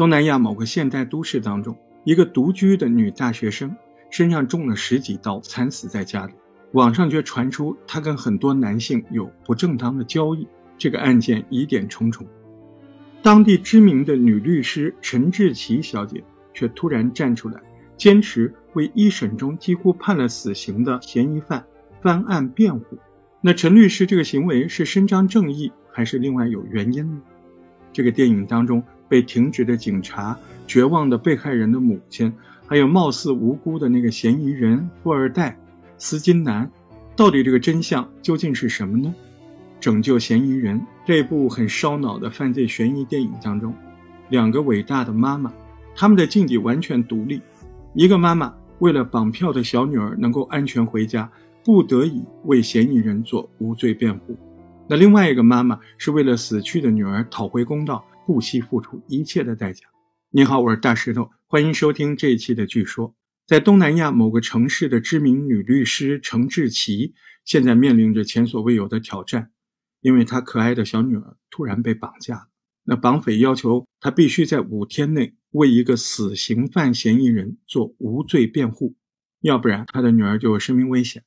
东南亚某个现代都市当中，一个独居的女大学生身上中了十几刀，惨死在家里。网上却传出她跟很多男性有不正当的交易，这个案件疑点重重。当地知名的女律师陈志奇小姐却突然站出来，坚持为一审中几乎判了死刑的嫌疑犯翻案辩护。那陈律师这个行为是伸张正义，还是另外有原因呢？这个电影当中被停职的警察、绝望的被害人的母亲，还有貌似无辜的那个嫌疑人富二代丝巾男，到底这个真相究竟是什么呢？拯救嫌疑人这部很烧脑的犯罪悬疑电影当中，两个伟大的妈妈，他们的境地完全独立。一个妈妈为了绑票的小女儿能够安全回家，不得已为嫌疑人做无罪辩护。那另外一个妈妈是为了死去的女儿讨回公道，不惜付出一切的代价。你好，我是大石头，欢迎收听这一期的《据说》。在东南亚某个城市的知名女律师程志奇，现在面临着前所未有的挑战，因为她可爱的小女儿突然被绑架了。那绑匪要求她必须在五天内为一个死刑犯嫌疑人做无罪辩护，要不然她的女儿就有生命危险。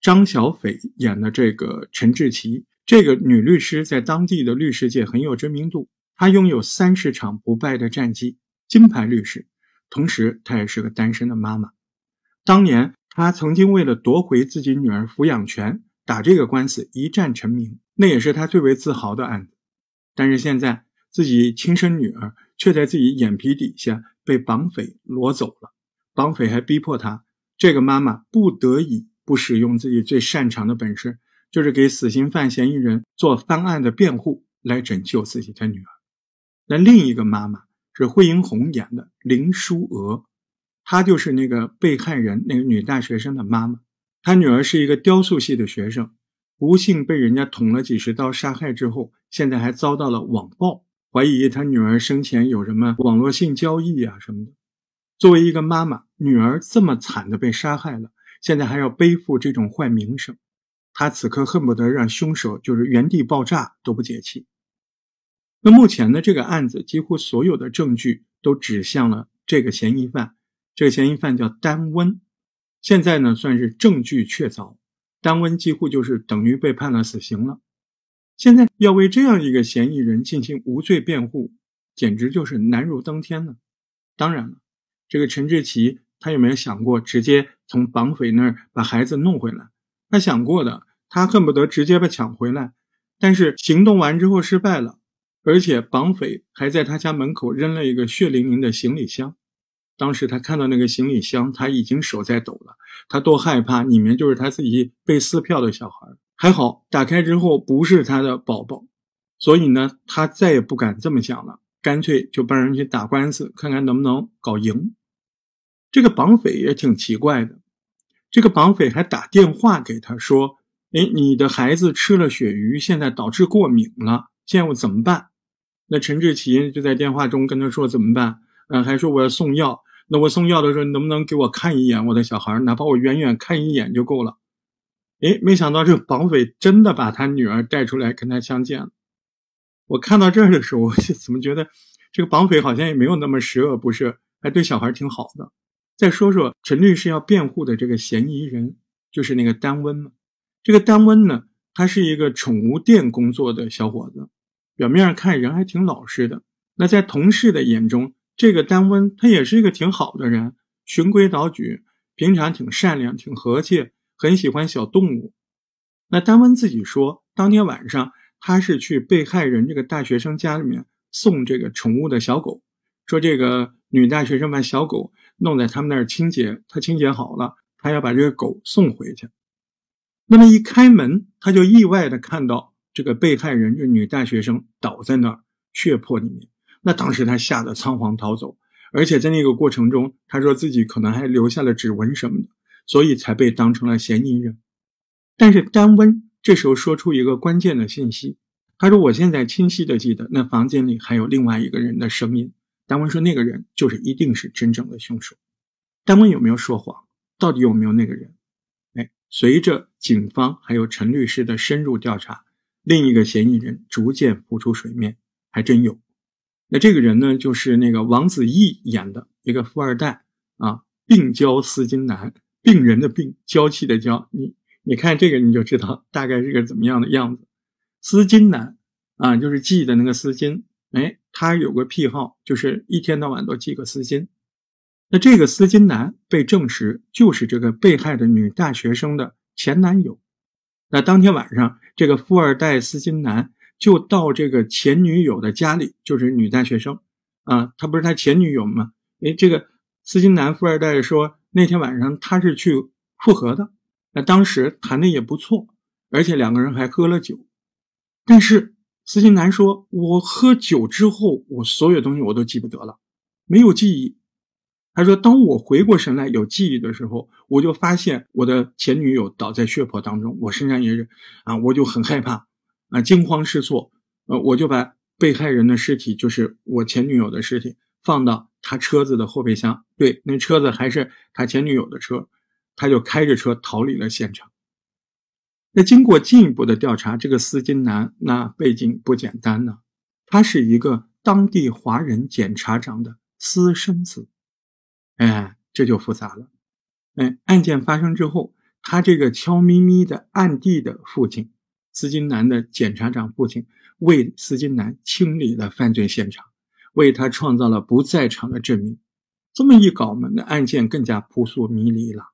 张小斐演的这个陈志奇，这个女律师在当地的律师界很有知名度，她拥有三十场不败的战绩，金牌律师。同时，她也是个单身的妈妈。当年，她曾经为了夺回自己女儿抚养权，打这个官司一战成名，那也是她最为自豪的案子。但是现在，自己亲生女儿却在自己眼皮底下被绑匪掳走了，绑匪还逼迫她，这个妈妈不得已。不使用自己最擅长的本事，就是给死刑犯嫌疑人做翻案的辩护，来拯救自己的女儿。那另一个妈妈是惠英红演的林淑娥，她就是那个被害人那个女大学生的妈妈。她女儿是一个雕塑系的学生，不幸被人家捅了几十刀杀害之后，现在还遭到了网暴，怀疑她女儿生前有什么网络性交易啊什么的。作为一个妈妈，女儿这么惨的被杀害了。现在还要背负这种坏名声，他此刻恨不得让凶手就是原地爆炸都不解气。那目前呢，这个案子几乎所有的证据都指向了这个嫌疑犯，这个嫌疑犯叫丹温。现在呢，算是证据确凿，丹温几乎就是等于被判了死刑了。现在要为这样一个嫌疑人进行无罪辩护，简直就是难如登天了。当然了，这个陈志奇。他有没有想过直接从绑匪那儿把孩子弄回来？他想过的，他恨不得直接把抢回来。但是行动完之后失败了，而且绑匪还在他家门口扔了一个血淋淋的行李箱。当时他看到那个行李箱，他已经手在抖了。他多害怕，里面就是他自己被撕票的小孩。还好打开之后不是他的宝宝，所以呢，他再也不敢这么想了，干脆就帮人去打官司，看看能不能搞赢。这个绑匪也挺奇怪的，这个绑匪还打电话给他说：“哎，你的孩子吃了鳕鱼，现在导致过敏了，现在我怎么办？”那陈志奇就在电话中跟他说：“怎么办？”嗯，还说我要送药。那我送药的时候，你能不能给我看一眼我的小孩？哪怕我远远看一眼就够了。哎，没想到这个绑匪真的把他女儿带出来跟他相见了。我看到这儿的时候，我怎么觉得这个绑匪好像也没有那么十恶不赦，还对小孩挺好的。再说说陈律师要辩护的这个嫌疑人，就是那个丹温嘛。这个丹温呢，他是一个宠物店工作的小伙子，表面上看人还挺老实的。那在同事的眼中，这个丹温他也是一个挺好的人，循规蹈矩，平常挺善良、挺和气，很喜欢小动物。那丹温自己说，当天晚上他是去被害人这个大学生家里面送这个宠物的小狗，说这个女大学生把小狗。弄在他们那儿清洁，他清洁好了，他要把这个狗送回去。那么一开门，他就意外的看到这个被害人，这女大学生倒在那儿血泊里面。那当时他吓得仓皇逃走，而且在那个过程中，他说自己可能还留下了指纹什么的，所以才被当成了嫌疑人。但是丹温这时候说出一个关键的信息，他说：“我现在清晰的记得那房间里还有另外一个人的声音。”丹温说：“那个人就是一定是真正的凶手。”丹温有没有说谎？到底有没有那个人？随着警方还有陈律师的深入调查，另一个嫌疑人逐渐浮出水面，还真有。那这个人呢，就是那个王子异演的一个富二代啊，病娇丝巾男，病人的病，娇气的娇。你你看这个你就知道大概是个怎么样的样子。丝巾男啊，就是系的那个丝巾。哎，他有个癖好，就是一天到晚都系个丝巾。那这个丝巾男被证实就是这个被害的女大学生的前男友。那当天晚上，这个富二代丝巾男就到这个前女友的家里，就是女大学生啊，他不是他前女友吗？哎，这个丝巾男富二代说，那天晚上他是去复合的。那当时谈的也不错，而且两个人还喝了酒。但是丝巾男说：“我喝酒之后，我所有东西我都记不得了，没有记忆。”他说：“当我回过神来有记忆的时候，我就发现我的前女友倒在血泊当中，我身上也是啊，我就很害怕啊，惊慌失措。呃，我就把被害人的尸体，就是我前女友的尸体，放到他车子的后备箱。对，那车子还是他前女友的车，他就开着车逃离了现场。那经过进一步的调查，这个司金男那背景不简单呢，他是一个当地华人检察长的私生子。”哎，这就复杂了。哎，案件发生之后，他这个悄咪咪的暗地的父亲，司金南的检察长父亲，为司金南清理了犯罪现场，为他创造了不在场的证明。这么一搞嘛，那案件更加扑朔迷离了。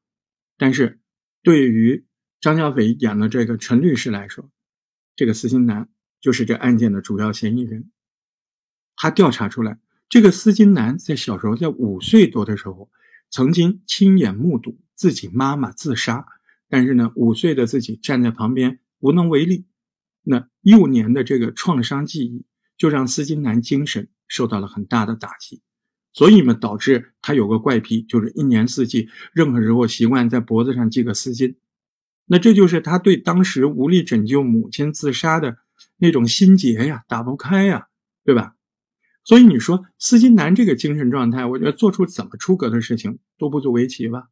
但是，对于张小斐演的这个陈律师来说，这个司金南就是这案件的主要嫌疑人。他调查出来。这个司金男在小时候，在五岁多的时候，曾经亲眼目睹自己妈妈自杀，但是呢，五岁的自己站在旁边无能为力。那幼年的这个创伤记忆，就让司金男精神受到了很大的打击，所以嘛，导致他有个怪癖，就是一年四季，任何时候习惯在脖子上系个丝巾。那这就是他对当时无力拯救母亲自杀的那种心结呀，打不开呀，对吧？所以你说司金南这个精神状态，我觉得做出怎么出格的事情都不足为奇吧。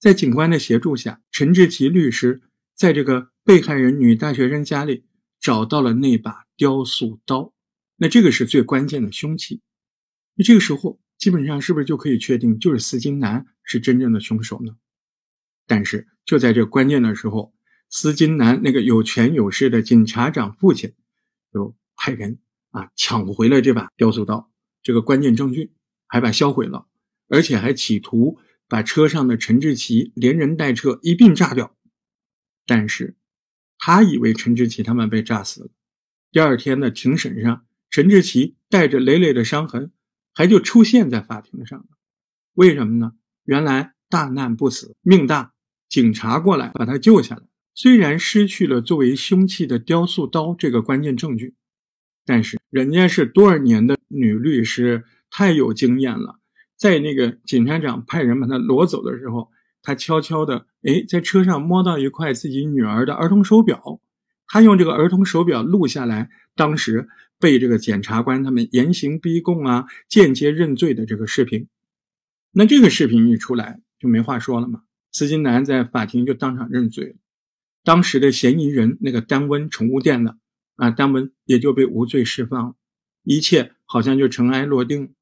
在警官的协助下，陈志奇律师在这个被害人女大学生家里找到了那把雕塑刀，那这个是最关键的凶器。那这个时候，基本上是不是就可以确定就是司金南是真正的凶手呢？但是就在这关键的时候，司金南那个有权有势的警察长父亲就派人。啊！抢回了这把雕塑刀，这个关键证据，还把销毁了，而且还企图把车上的陈志奇连人带车一并炸掉。但是，他以为陈志奇他们被炸死了。第二天的庭审上，陈志奇带着累累的伤痕，还就出现在法庭上了。为什么呢？原来大难不死，命大，警察过来把他救下来。虽然失去了作为凶器的雕塑刀这个关键证据。但是人家是多少年的女律师，太有经验了。在那个警察长派人把她掳走的时候，她悄悄的哎，在车上摸到一块自己女儿的儿童手表，她用这个儿童手表录下来当时被这个检察官他们严刑逼供啊，间接认罪的这个视频。那这个视频一出来就没话说了嘛，司金南在法庭就当场认罪。当时的嫌疑人那个丹温宠物店的。啊，丹文也就被无罪释放，一切好像就尘埃落定，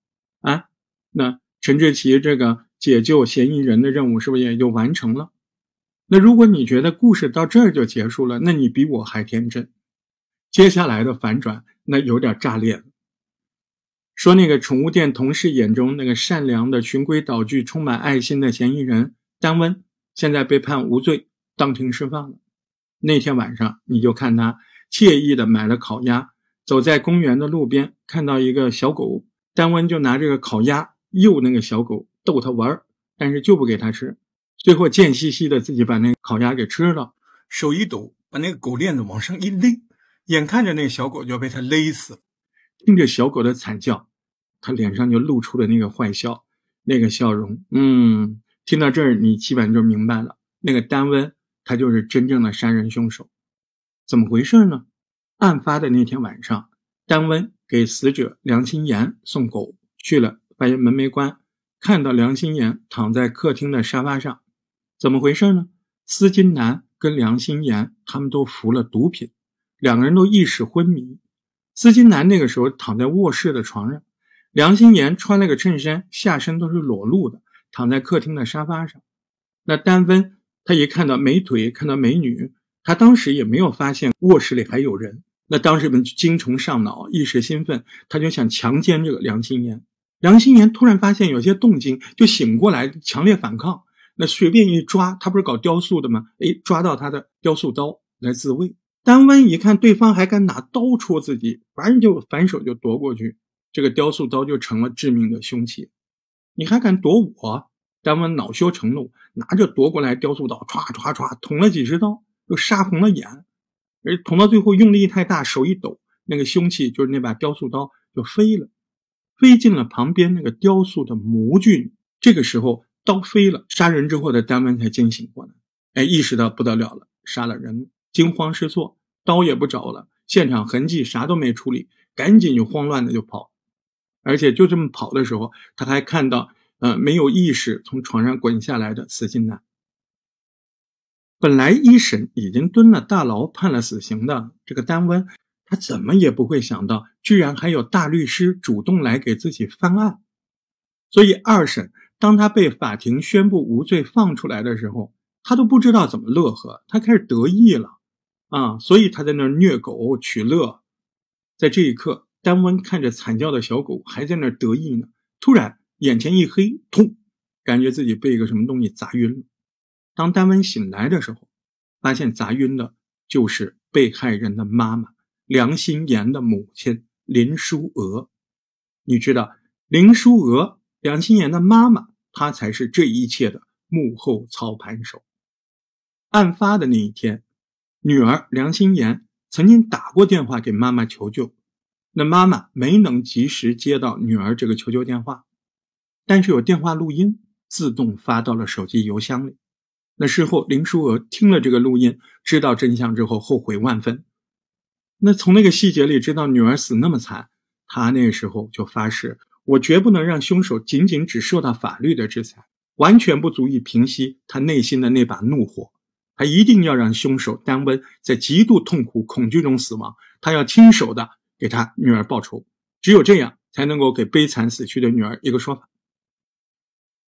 啊，那陈志奇这个解救嫌疑人的任务是不是也就完成了？那如果你觉得故事到这儿就结束了，那你比我还天真。接下来的反转那有点炸裂。说那个宠物店同事眼中那个善良的循规蹈矩、充满爱心的嫌疑人丹温，现在被判无罪，当庭释放了。那天晚上你就看他。惬意的买了烤鸭，走在公园的路边，看到一个小狗，丹温就拿这个烤鸭诱那个小狗，逗它玩但是就不给它吃，最后贱兮兮的自己把那个烤鸭给吃了，手一抖，把那个狗链子往上一勒，眼看着那个小狗就要被他勒死了，听着小狗的惨叫，他脸上就露出了那个坏笑，那个笑容，嗯，听到这儿你基本就明白了，那个丹温他就是真正的杀人凶手。怎么回事呢？案发的那天晚上，丹温给死者梁心妍送狗去了，发现门没关，看到梁心妍躺在客厅的沙发上。怎么回事呢？司金南跟梁心妍他们都服了毒品，两个人都意识昏迷。司金南那个时候躺在卧室的床上，梁心妍穿了个衬衫，下身都是裸露的，躺在客厅的沙发上。那丹温他一看到美腿，看到美女，他当时也没有发现卧室里还有人。那当时们精虫上脑，一时兴奋，他就想强奸这个梁心妍。梁心妍突然发现有些动静，就醒过来，强烈反抗。那随便一抓，他不是搞雕塑的吗？哎，抓到他的雕塑刀来自卫。丹温一看对方还敢拿刀戳自己，反正就反手就夺过去，这个雕塑刀就成了致命的凶器。你还敢夺我？丹温恼羞成怒，拿着夺过来雕塑刀，唰唰唰捅了几十刀，又杀红了眼。而捅到最后用力太大，手一抖，那个凶器就是那把雕塑刀就飞了，飞进了旁边那个雕塑的模具。这个时候刀飞了，杀人之后的丹文才惊醒过来，哎，意识到不得了了，杀了人，惊慌失措，刀也不找了，现场痕迹啥都没处理，赶紧就慌乱的就跑，而且就这么跑的时候，他还看到，呃，没有意识从床上滚下来的死金南。本来一审已经蹲了大牢判了死刑的这个丹温，他怎么也不会想到，居然还有大律师主动来给自己翻案。所以二审当他被法庭宣布无罪放出来的时候，他都不知道怎么乐呵，他开始得意了啊！所以他在那儿虐狗取乐。在这一刻，丹温看着惨叫的小狗，还在那儿得意呢。突然眼前一黑，痛，感觉自己被一个什么东西砸晕了。当丹文醒来的时候，发现砸晕的就是被害人的妈妈梁心妍的母亲林淑娥。你知道，林淑娥梁心妍的妈妈，她才是这一切的幕后操盘手。案发的那一天，女儿梁心妍曾经打过电话给妈妈求救，那妈妈没能及时接到女儿这个求救电话，但是有电话录音自动发到了手机邮箱里。那事后，林淑娥听了这个录音，知道真相之后，后悔万分。那从那个细节里知道女儿死那么惨，她那时候就发誓：我绝不能让凶手仅仅只受到法律的制裁，完全不足以平息他内心的那把怒火。他一定要让凶手丹温在极度痛苦、恐惧中死亡。他要亲手的给他女儿报仇，只有这样，才能够给悲惨死去的女儿一个说法。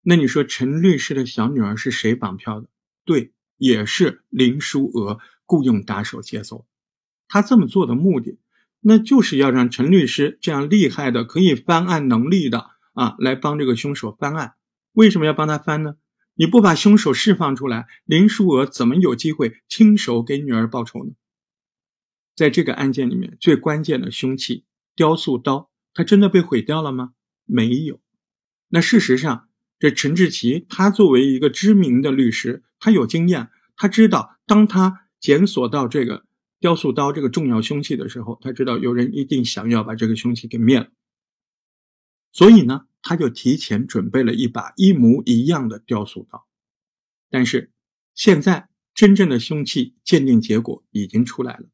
那你说陈律师的小女儿是谁绑票的？对，也是林淑娥雇佣打手接走。他这么做的目的，那就是要让陈律师这样厉害的、可以翻案能力的啊，来帮这个凶手翻案。为什么要帮他翻呢？你不把凶手释放出来，林淑娥怎么有机会亲手给女儿报仇呢？在这个案件里面，最关键的凶器雕塑刀，它真的被毁掉了吗？没有。那事实上。这陈志奇，他作为一个知名的律师，他有经验，他知道，当他检索到这个雕塑刀这个重要凶器的时候，他知道有人一定想要把这个凶器给灭了，所以呢，他就提前准备了一把一模一样的雕塑刀。但是现在真正的凶器鉴定结果已经出来了，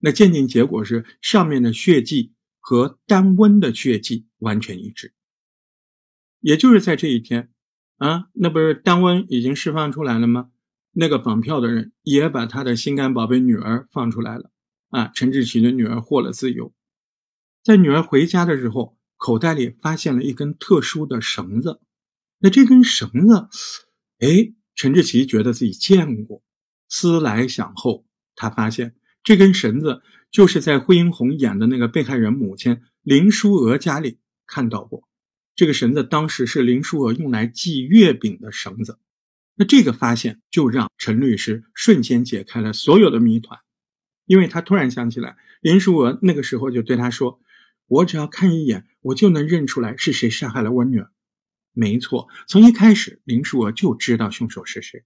那鉴定结果是上面的血迹和丹温的血迹完全一致。也就是在这一天，啊，那不是单温已经释放出来了吗？那个绑票的人也把他的心肝宝贝女儿放出来了，啊，陈志奇的女儿获了自由。在女儿回家的时候，口袋里发现了一根特殊的绳子。那这根绳子，哎，陈志奇觉得自己见过。思来想后，他发现这根绳子就是在惠英红演的那个被害人母亲林淑娥家里看到过。这个绳子当时是林淑娥用来系月饼的绳子，那这个发现就让陈律师瞬间解开了所有的谜团，因为他突然想起来，林淑娥那个时候就对他说：“我只要看一眼，我就能认出来是谁杀害了我女儿。”没错，从一开始林淑娥就知道凶手是谁，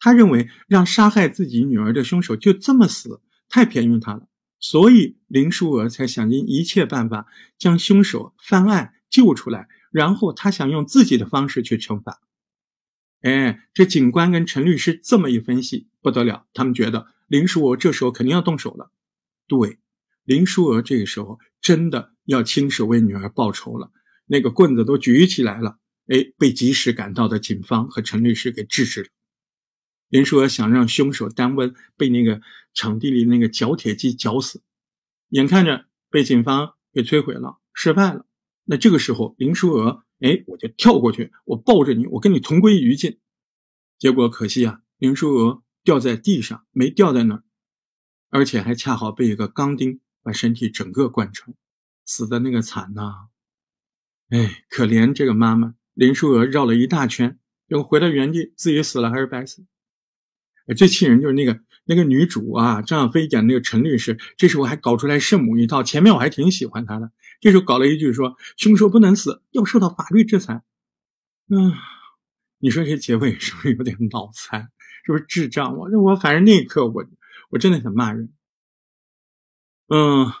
他认为让杀害自己女儿的凶手就这么死，太便宜他了，所以林淑娥才想尽一切办法将凶手翻案。救出来，然后他想用自己的方式去惩罚。哎，这警官跟陈律师这么一分析，不得了，他们觉得林淑娥这时候肯定要动手了。对，林淑娥这个时候真的要亲手为女儿报仇了，那个棍子都举起来了。哎，被及时赶到的警方和陈律师给制止了。林淑娥想让凶手丹温被那个场地里那个绞铁机绞死，眼看着被警方给摧毁了，失败了。那这个时候，林淑娥，哎，我就跳过去，我抱着你，我跟你同归于尽。结果可惜啊，林淑娥掉在地上，没掉在那儿，而且还恰好被一个钢钉把身体整个贯穿，死的那个惨呐！哎，可怜这个妈妈，林淑娥绕了一大圈，又回到原地，自己死了还是白死。最气人就是那个。那个女主啊，张小飞演那个陈律师，这时候还搞出来圣母一套。前面我还挺喜欢她的，这时候搞了一句说凶手不能死，要受到法律制裁。嗯，你说这结尾是不是有点脑残？是不是智障？我我反正那一刻我我真的想骂人。嗯，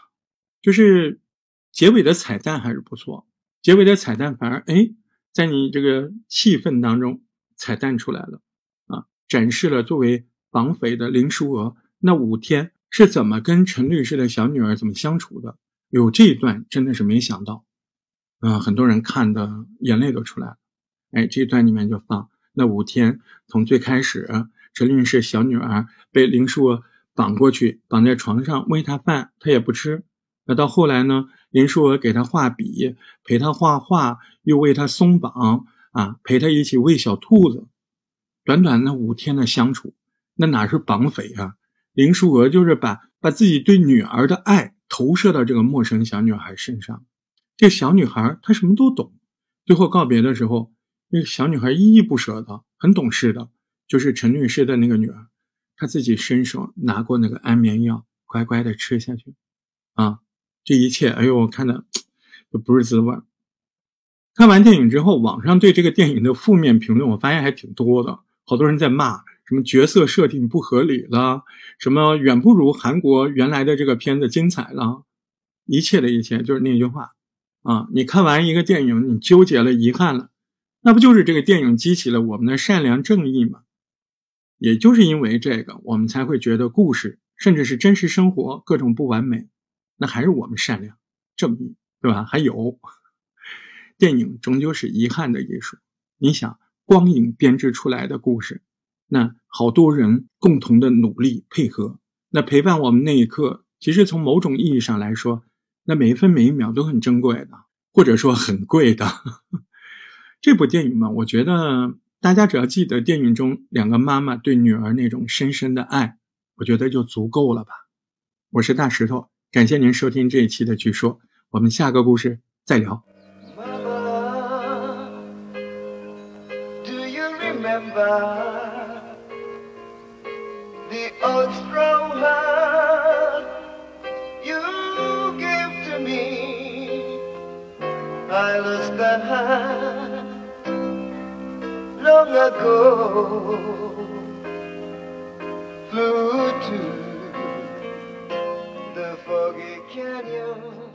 就是结尾的彩蛋还是不错，结尾的彩蛋反而哎，在你这个气氛当中彩蛋出来了，展示了作为。绑匪的林淑娥那五天是怎么跟陈律师的小女儿怎么相处的？有这一段真的是没想到，啊，很多人看的眼泪都出来了。哎，这一段里面就放那五天，从最开始陈律师小女儿被林淑娥绑过去，绑在床上喂她饭，她也不吃。那到后来呢，林淑娥给她画笔，陪她画画，又为她松绑啊，陪她一起喂小兔子。短短那五天的相处。那哪是绑匪啊？林淑娥就是把把自己对女儿的爱投射到这个陌生小女孩身上。这小女孩她什么都懂。最后告别的时候，那个小女孩依依不舍的，很懂事的，就是陈律师的那个女儿，她自己伸手拿过那个安眠药，乖乖的吃下去。啊，这一切，哎呦，我看的就不是滋味。看完电影之后，网上对这个电影的负面评论，我发现还挺多的，好多人在骂。什么角色设定不合理了？什么远不如韩国原来的这个片子精彩了？一切的一切就是那句话啊！你看完一个电影，你纠结了、遗憾了，那不就是这个电影激起了我们的善良正义吗？也就是因为这个，我们才会觉得故事甚至是真实生活各种不完美，那还是我们善良正义，对吧？还有，电影终究是遗憾的艺术。你想，光影编织出来的故事。那好多人共同的努力配合，那陪伴我们那一刻，其实从某种意义上来说，那每一分每一秒都很珍贵的，或者说很贵的。这部电影嘛，我觉得大家只要记得电影中两个妈妈对女儿那种深深的爱，我觉得就足够了吧。我是大石头，感谢您收听这一期的《据说》，我们下个故事再聊。The old strong heart you gave to me. I lost that heart long ago. Flew to the foggy canyon.